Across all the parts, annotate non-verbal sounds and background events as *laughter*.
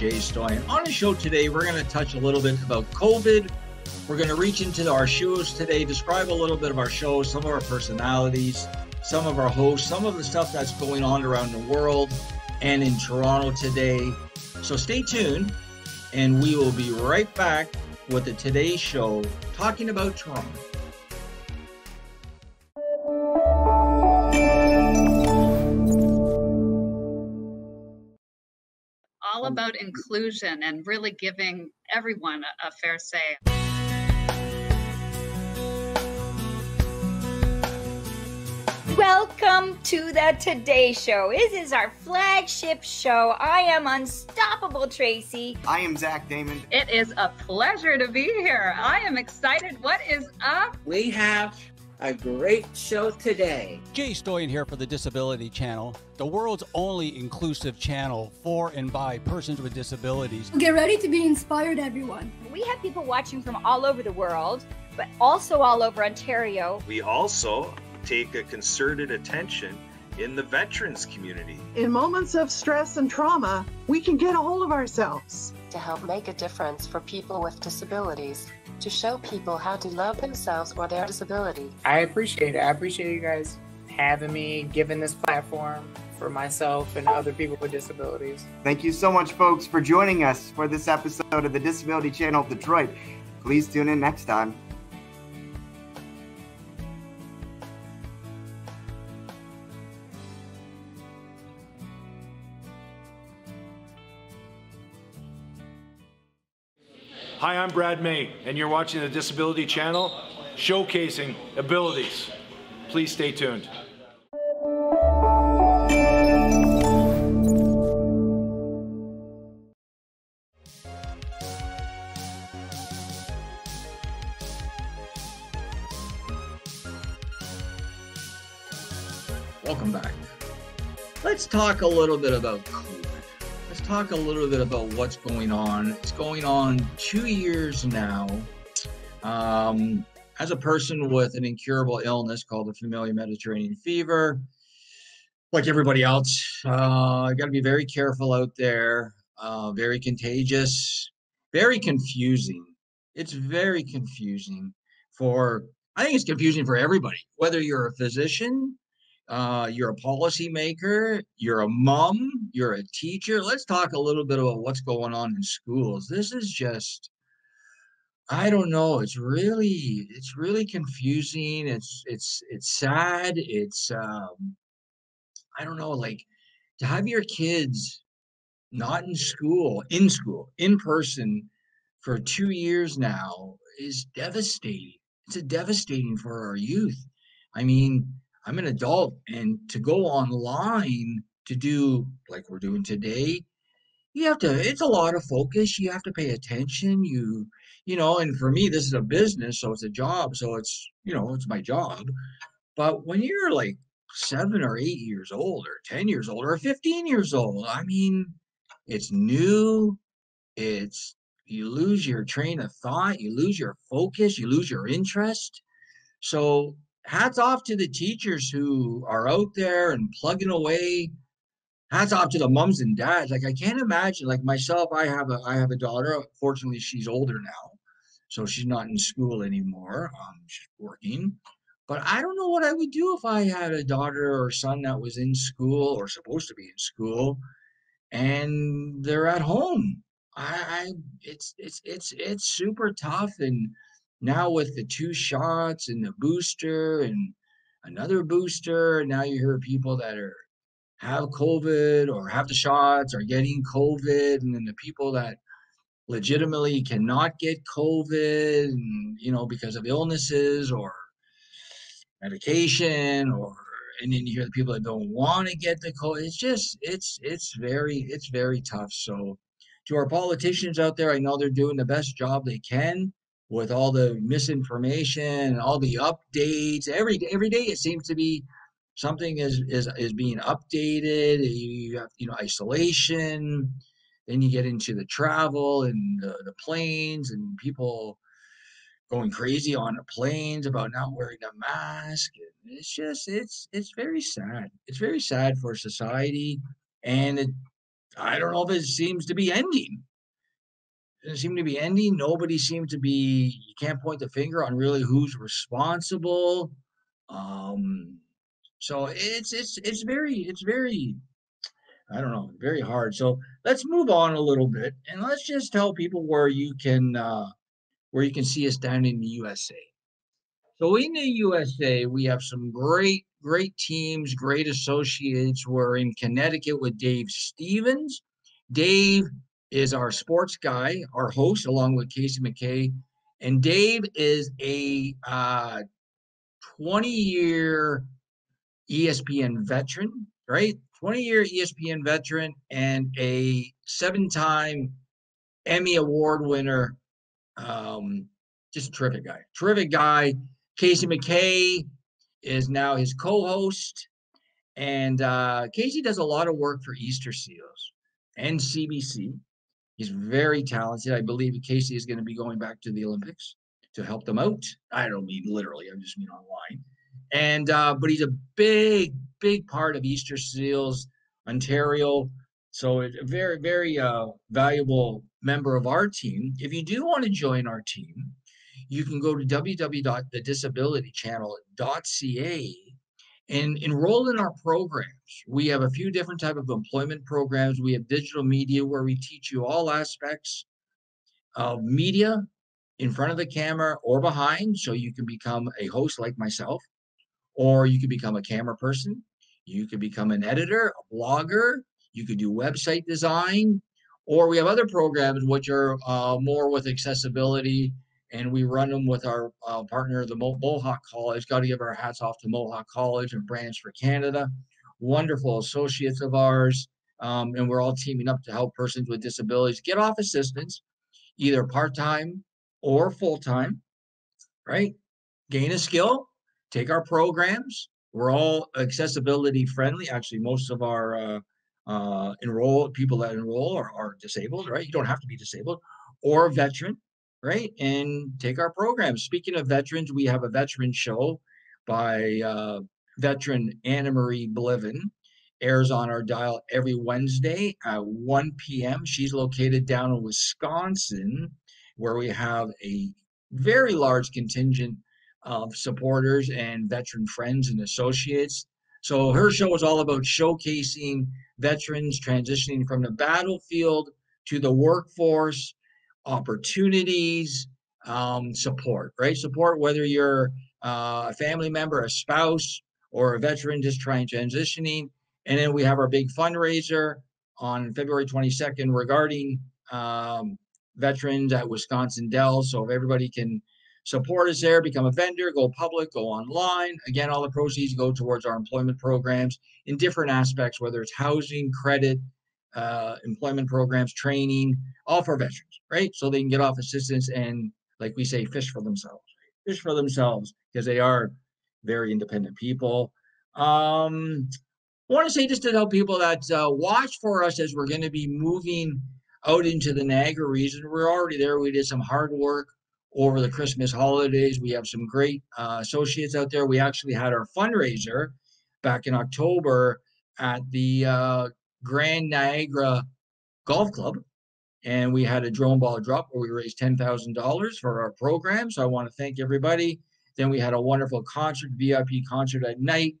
Jay Stoyan. On the show today, we're going to touch a little bit about COVID. We're going to reach into our shows today, describe a little bit of our show, some of our personalities, some of our hosts, some of the stuff that's going on around the world and in Toronto today. So stay tuned, and we will be right back with the Today Show talking about Toronto. Mm-hmm. about inclusion and really giving everyone a, a fair say. Welcome to the Today Show. This is our flagship show. I am Unstoppable Tracy. I am Zach Damon. It is a pleasure to be here. I am excited. What is up? We have a great show today. Jay Stoyan here for the Disability Channel, the world's only inclusive channel for and by persons with disabilities. Get ready to be inspired, everyone. We have people watching from all over the world, but also all over Ontario. We also take a concerted attention in the veterans community. In moments of stress and trauma, we can get a hold of ourselves. To help make a difference for people with disabilities, to show people how to love themselves or their disability. I appreciate it. I appreciate you guys having me, giving this platform for myself and other people with disabilities. Thank you so much, folks, for joining us for this episode of the Disability Channel of Detroit. Please tune in next time. Hi, I'm Brad May, and you're watching the Disability Channel, showcasing abilities. Please stay tuned. Welcome back. Let's talk a little bit about talk a little bit about what's going on. It's going on two years now. Um, as a person with an incurable illness called the familial Mediterranean fever, like everybody else, uh, I got to be very careful out there. Uh, very contagious, very confusing. It's very confusing for. I think it's confusing for everybody, whether you're a physician, uh, you're a policymaker, you're a mom, you're a teacher. Let's talk a little bit about what's going on in schools. This is just, I don't know. It's really, it's really confusing. It's, it's, it's sad. It's, um, I don't know, like to have your kids not in school, in school, in person for two years now is devastating. It's a devastating for our youth. I mean, I'm an adult, and to go online to do like we're doing today, you have to. It's a lot of focus. You have to pay attention. You, you know, and for me, this is a business, so it's a job. So it's, you know, it's my job. But when you're like seven or eight years old, or ten years old, or fifteen years old, I mean, it's new. It's you lose your train of thought. You lose your focus. You lose your interest. So hats off to the teachers who are out there and plugging away hats off to the moms and dads. Like i can't imagine like myself i have a i have a daughter. Fortunately she's older now so she's not in school anymore. Um she's working. But i don't know what i would do if i had a daughter or son that was in school or supposed to be in school and they're at home. I i it's it's it's it's super tough and now with the two shots and the booster and another booster, now you hear people that are have COVID or have the shots or getting COVID, and then the people that legitimately cannot get COVID, and, you know, because of illnesses or medication, or and then you hear the people that don't want to get the COVID. It's just it's it's very it's very tough. So to our politicians out there, I know they're doing the best job they can with all the misinformation and all the updates. Every every day it seems to be something is is is being updated. You have you know isolation. Then you get into the travel and the, the planes and people going crazy on the planes about not wearing a mask. It's just it's it's very sad. It's very sad for society. and it, I don't know if it seems to be ending. It doesn't seem to be ending. Nobody seems to be. You can't point the finger on really who's responsible. Um, so it's it's it's very it's very I don't know very hard. So let's move on a little bit and let's just tell people where you can uh, where you can see us down in the USA. So in the USA, we have some great, great teams, great associates. We're in Connecticut with Dave Stevens. Dave is our sports guy, our host, along with Casey McKay. And Dave is a uh, 20 year ESPN veteran, right? 20 year ESPN veteran and a seven time Emmy Award winner. Um, just a terrific guy. Terrific guy. Casey McKay is now his co host. And uh, Casey does a lot of work for Easter Seals and CBC. He's very talented. I believe Casey is going to be going back to the Olympics to help them out. I don't mean literally, I just mean online. And uh, but he's a big, big part of Easter Seals Ontario. So a very, very uh, valuable member of our team. If you do want to join our team, you can go to www.thedisabilitychannel.ca and enroll in our programs. We have a few different type of employment programs. We have digital media where we teach you all aspects of media in front of the camera or behind so you can become a host like myself or you could become a camera person you could become an editor a blogger you could do website design or we have other programs which are uh, more with accessibility and we run them with our uh, partner the Mo- mohawk college. Got to give our hats off to mohawk college and brands for canada. Wonderful associates of ours um, and we're all teaming up to help persons with disabilities get off assistance either part-time or full-time right? Gain a skill take our programs. We're all accessibility friendly. Actually most of our uh, uh, enroll people that enroll are, are disabled right? You don't have to be disabled or a veteran right? And take our programs. Speaking of veterans we have a veteran show by uh, veteran anna marie blivin airs on our dial every wednesday at 1 p.m she's located down in wisconsin where we have a very large contingent of supporters and veteran friends and associates. So her show is all about showcasing veterans transitioning from the battlefield to the workforce, opportunities, um, support, right? Support whether you're uh, a family member, a spouse, or a veteran just trying transitioning. And then we have our big fundraiser on February 22nd regarding um, veterans at Wisconsin Dell. So if everybody can support us there, become a vendor, go public, go online. Again, all the proceeds go towards our employment programs in different aspects, whether it's housing, credit, uh, employment programs, training, all for veterans, right? So they can get off assistance and, like we say, fish for themselves, fish for themselves because they are very independent people. Um, I want to say just to tell people that uh, watch for us as we're going to be moving out into the Niagara region. We're already there. We did some hard work over the Christmas holidays. We have some great uh, associates out there. We actually had our fundraiser back in October at the uh, Grand Niagara Golf Club. And we had a drone ball drop where we raised $10,000 for our program. So I want to thank everybody. Then we had a wonderful concert, VIP concert at night,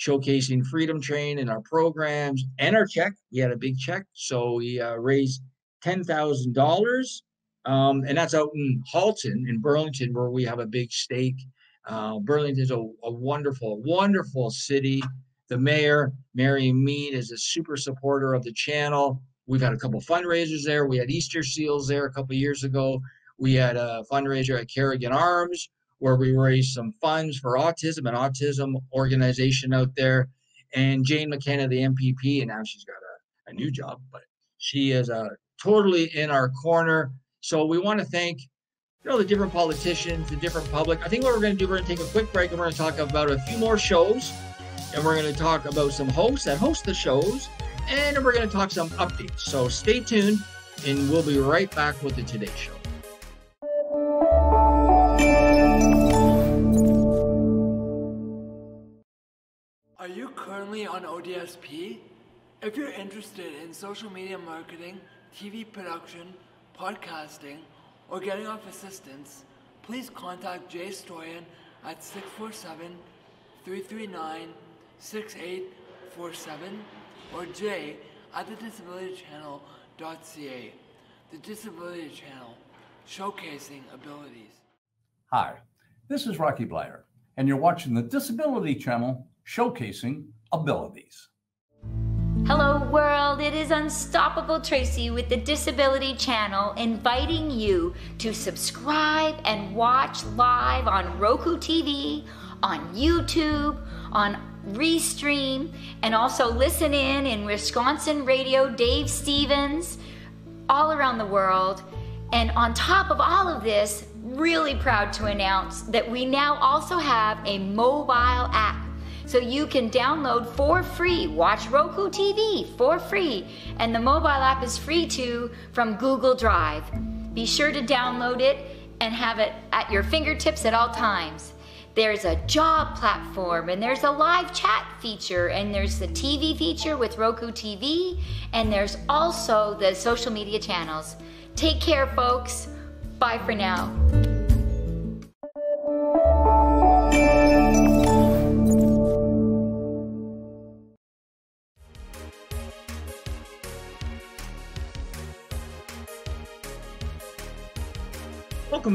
showcasing Freedom Train and our programs and our check. We had a big check. So we uh, raised $10,000 um, and that's out in Halton in Burlington, where we have a big stake. Uh, Burlington is a, a, wonderful, wonderful city. The mayor, Mary Mead, is a super supporter of the channel. We've had a couple fundraisers there. We had Easter Seals there a couple years ago. We had a fundraiser at Carrigan Arms where we raised some funds for autism, an autism organization out there. And Jane McKenna, the MPP, and now she's got a, a new job, but she is uh, totally in our corner so we want to thank you know the different politicians, the different public. I think what we're going to do, we're going to take a quick break and we're going to talk about a few more shows, and we're going to talk about some hosts that host the shows, and we're going to talk some updates. So stay tuned, and we'll be right back with the Today Show. Are you currently on ODSP? If you're interested in social media marketing, TV production, podcasting, or getting off assistance, please contact Jay Stoyan at 647 339 6847 or Jay at the thedisabilitychannel.ca. The Disability Channel, showcasing abilities. Hi, this is Rocky Blair, and you're watching the Disability Channel showcasing abilities. Hello, world. It is Unstoppable Tracy with the Disability Channel inviting you to subscribe and watch live on Roku TV, on YouTube, on Restream, and also listen in in Wisconsin Radio, Dave Stevens, all around the world. And on top of all of this, really proud to announce that we now also have a mobile app so you can download for free. Watch Roku TV for free. And the mobile app is free too from Google Drive. Be sure to download it and have it at your fingertips at all times. There's a job platform and there's a live chat feature and there's the TV feature with Roku TV and there's also the social media channels. Take care, folks. Bye for now.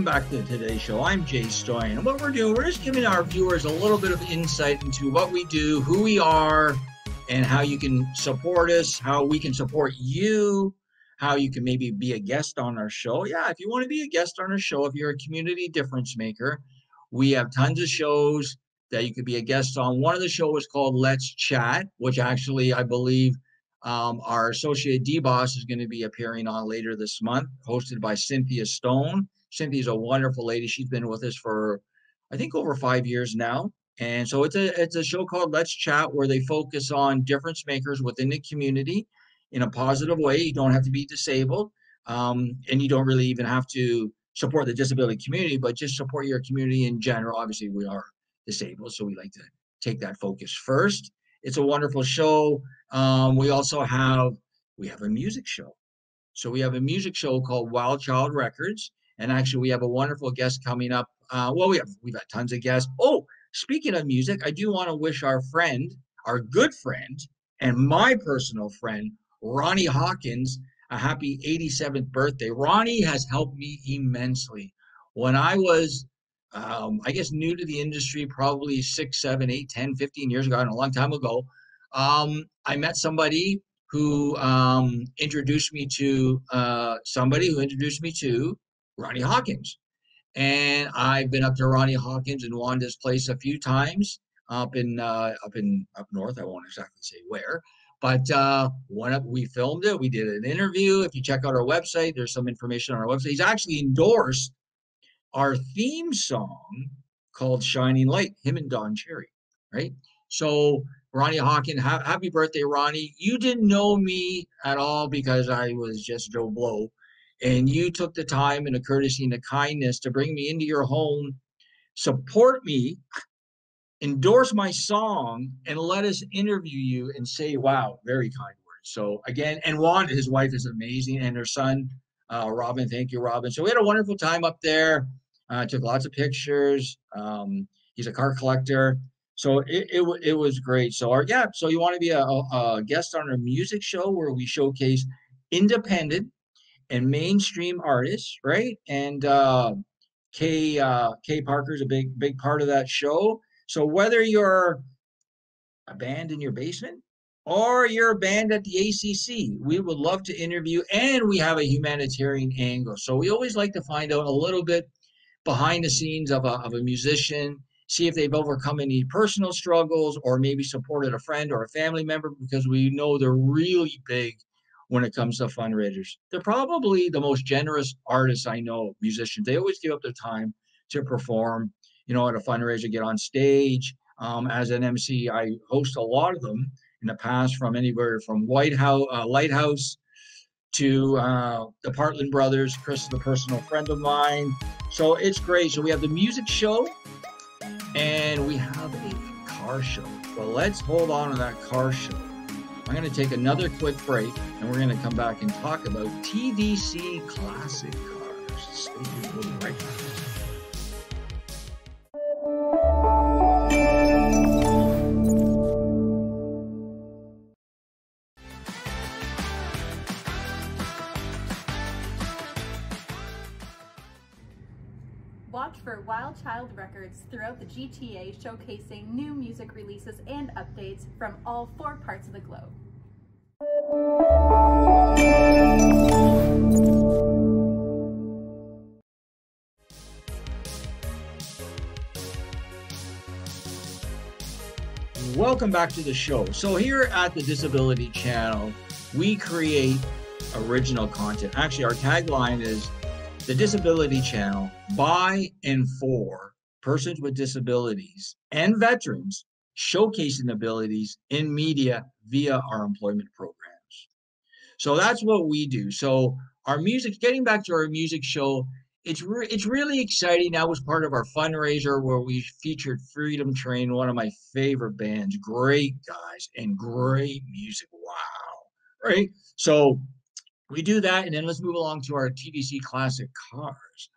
Welcome back to today's show. I'm Jay Stoyan. And what we're doing, we're just giving our viewers a little bit of insight into what we do, who we are, and how you can support us, how we can support you, how you can maybe be a guest on our show. Yeah, if you want to be a guest on our show, if you're a community difference maker, we have tons of shows that you could be a guest on. One of the shows is called Let's Chat, which actually I believe um, our associate D Boss is going to be appearing on later this month, hosted by Cynthia Stone. Cynthia's a wonderful lady. She's been with us for, I think, over five years now. And so it's a it's a show called Let's Chat where they focus on difference makers within the community in a positive way. You don't have to be disabled, um, and you don't really even have to support the disability community, but just support your community in general. Obviously, we are disabled, so we like to take that focus first. It's a wonderful show. Um, we also have we have a music show. So we have a music show called Wild Child Records and actually, we have a wonderful guest coming up. Uh, well, we have we've had tons of guests. Oh, speaking of music, I do want to wish our friend, our good friend, and my personal friend, Ronnie Hawkins, a happy 87th birthday. Ronnie has helped me immensely. When I was, um, I guess, new to the industry, probably six, seven, eight, 10, 15 years ago, and a long time ago, um, I met somebody who um, introduced me to uh, somebody who introduced me to Ronnie Hawkins. And I've been up to Ronnie Hawkins and Wanda's place a few times up in uh, up in up north. I won't exactly say where, but uh, one up we filmed it. We did an interview. If you check out our website, there's some information on our website. He's actually endorsed our theme song called "Shining Light." Him and Don Cherry, right? So Ronnie Hawkins, ha- happy birthday, Ronnie! You didn't know me at all because I was just Joe Blow and you took the time and the courtesy and the kindness to bring me into your home, support me, endorse my song, and let us interview you and say, wow, very kind words. So again, and Wanda, his wife is amazing, and her son, uh, Robin, thank you, Robin. So we had a wonderful time up there. Uh, took lots of pictures. Um, he's a car collector. So it, it, it was great. So our, yeah, so you want to be a, a guest on our music show where we showcase independent and mainstream artists, right? And uh, Kay uh, Kay Parker's a big big part of that show. So whether you're a band in your basement or you're a band at the ACC, we would love to interview, and we have a humanitarian angle. So we always like to find out a little bit behind the scenes of a, of a musician, see if they've overcome any personal struggles or maybe supported a friend or a family member because we know they're really big when it comes to fundraisers. They're probably the most generous artists I know, musicians. They always give up their time to perform, you know, at a fundraiser, get on stage. Um, as an MC, I host a lot of them in the past from anywhere from White House, uh, Lighthouse to uh, the Partland Brothers. Chris is a personal friend of mine. So it's great. So we have the music show and we have a car show. But let's hold on to that car show I'm going to take another quick break and we're going to come back and talk about TDC Classic cars. Stay tuned. We'll be right back. Wild Records throughout the GTA showcasing new music releases and updates from all four parts of the globe. Welcome back to the show. So, here at the Disability Channel, we create original content. Actually, our tagline is the Disability Channel by and for persons with disabilities and veterans showcasing abilities in media via our employment programs. So that's what we do. So our music, getting back to our music show, it's re- it's really exciting. That was part of our fundraiser where we featured Freedom Train, one of my favorite bands. Great guys and great music. Wow, right? So we do that, and then let's move along to our TDC Classic Cars.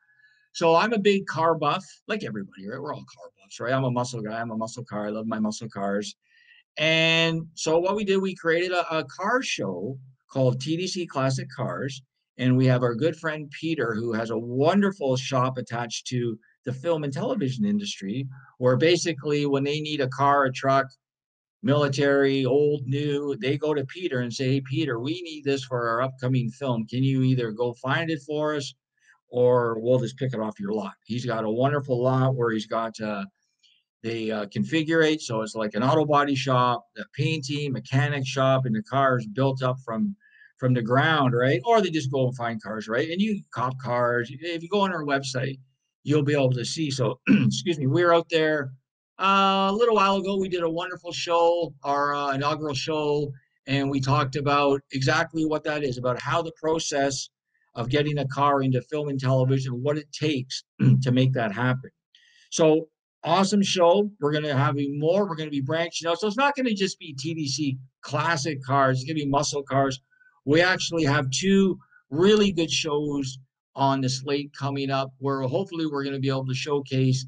So I'm a big car buff, like everybody, right? We're all car buffs, right? I'm a muscle guy. I'm a muscle car. I love my muscle cars. And so what we did, we created a, a car show called TDC Classic Cars. And we have our good friend Peter, who has a wonderful shop attached to the film and television industry, where basically when they need a car, a truck, military, old, new, they go to Peter and say, Hey, Peter, we need this for our upcoming film. Can you either go find it for us or we'll just pick it off your lot? He's got a wonderful lot where he's got, uh, they uh, configure it so it's like an auto body shop, a painting, mechanic shop, and the cars built up from from the ground, right? Or they just go and find cars, right? And you cop cars. If you go on our website, you'll be able to see. So, *clears throat* excuse me, we were out there uh, a little while ago. We did a wonderful show, our uh, inaugural show, and we talked about exactly what that is about how the process of getting a car into film and television, what it takes *clears throat* to make that happen. So, awesome show. We're going to have more. We're going to be branching out. So, it's not going to just be TDC classic cars, it's going to be muscle cars we actually have two really good shows on the slate coming up where hopefully we're going to be able to showcase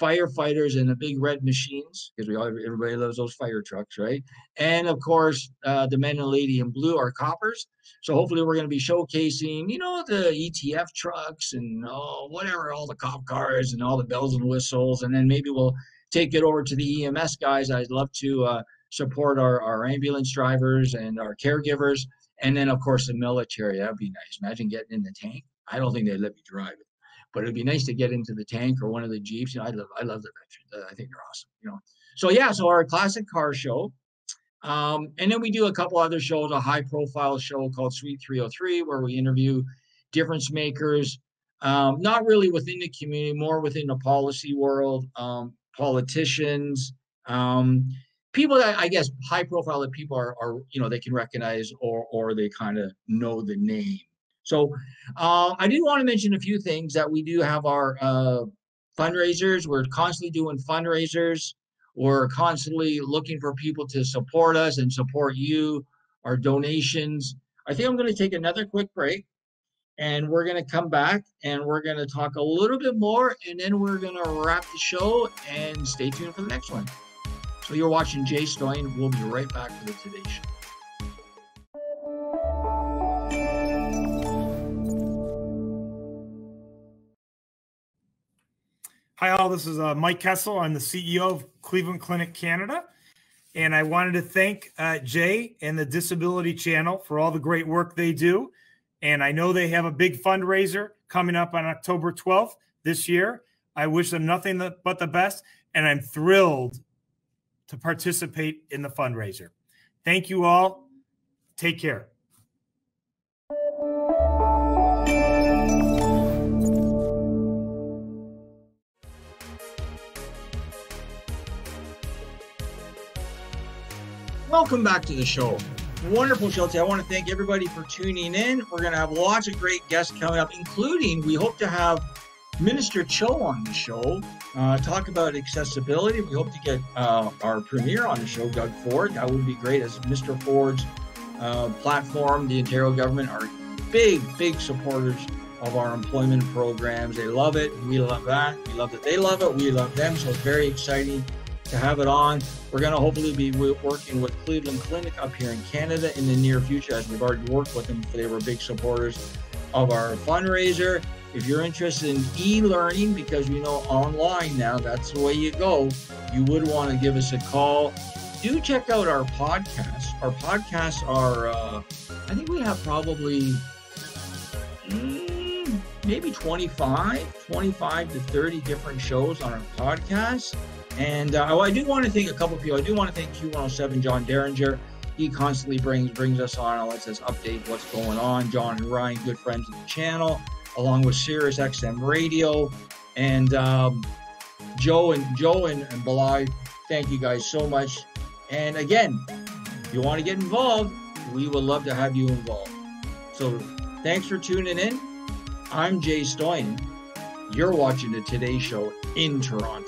firefighters and the big red machines because we all everybody loves those fire trucks right and of course uh, the men and lady in blue are coppers so hopefully we're going to be showcasing you know the etf trucks and oh, whatever all the cop cars and all the bells and whistles and then maybe we'll take it over to the ems guys i'd love to uh, support our, our ambulance drivers and our caregivers and then, of course, the military. That'd be nice. Imagine getting in the tank. I don't think they'd let me drive it, but it'd be nice to get into the tank or one of the jeeps. You know, I love, I love the veterans. I think they're awesome. You know, so yeah. So our classic car show, um, and then we do a couple other shows. A high-profile show called Sweet 303, where we interview difference makers. Um, not really within the community, more within the policy world, um, politicians, um, people that I guess high profile that people are, are you know they can recognize or or they kind of know the name. So uh, I do want to mention a few things that we do have our uh, fundraisers. We're constantly doing fundraisers. We're constantly looking for people to support us and support you. Our donations. I think I'm going to take another quick break and we're going to come back and we're going to talk a little bit more and then we're going to wrap the show and stay tuned for the next one. So you're watching Jay Stoyan. We'll be right back for the Today Show. Hi, all. This is uh, Mike Kessel. I'm the CEO of Cleveland Clinic Canada. And I wanted to thank uh, Jay and the Disability Channel for all the great work they do. And I know they have a big fundraiser coming up on October 12th this year. I wish them nothing but the best. And I'm thrilled to participate in the fundraiser. Thank you all. Take care. Welcome back to the show. Wonderful today. I want to thank everybody for tuning in. We're going to have lots of great guests coming up, including we hope to have Minister Cho on the show, uh, talk about accessibility. We hope to get uh, our premier on the show, Doug Ford. That would be great as Mr. Ford's uh, platform, the Ontario government are big, big supporters of our employment programs. They love it. We love that. We love that they love it. We love them. So it's very exciting to have it on. We're going to hopefully be working with Cleveland Clinic up here in Canada in the near future, as we've already worked with them. They were big supporters of our fundraiser. If you're interested in e-learning, because we know online now, that's the way you go, you would want to give us a call. Do check out our podcasts. Our podcasts are, uh, I think we have probably mm, maybe 25, 25 to 30 different shows on our podcast. And uh, oh, I do want to thank a couple people. I do want to thank Q107 John Derringer. He constantly brings brings us on and lets us update what's going on. John and Ryan, good friends of the channel, along with Sirius XM Radio, and um, Joe and Joe and, and. Thank you guys so much. And again, if you want to get involved, we would love to have you involved. So thanks for tuning in. I'm Jay Stoyan. You're watching the Today Show in Toronto.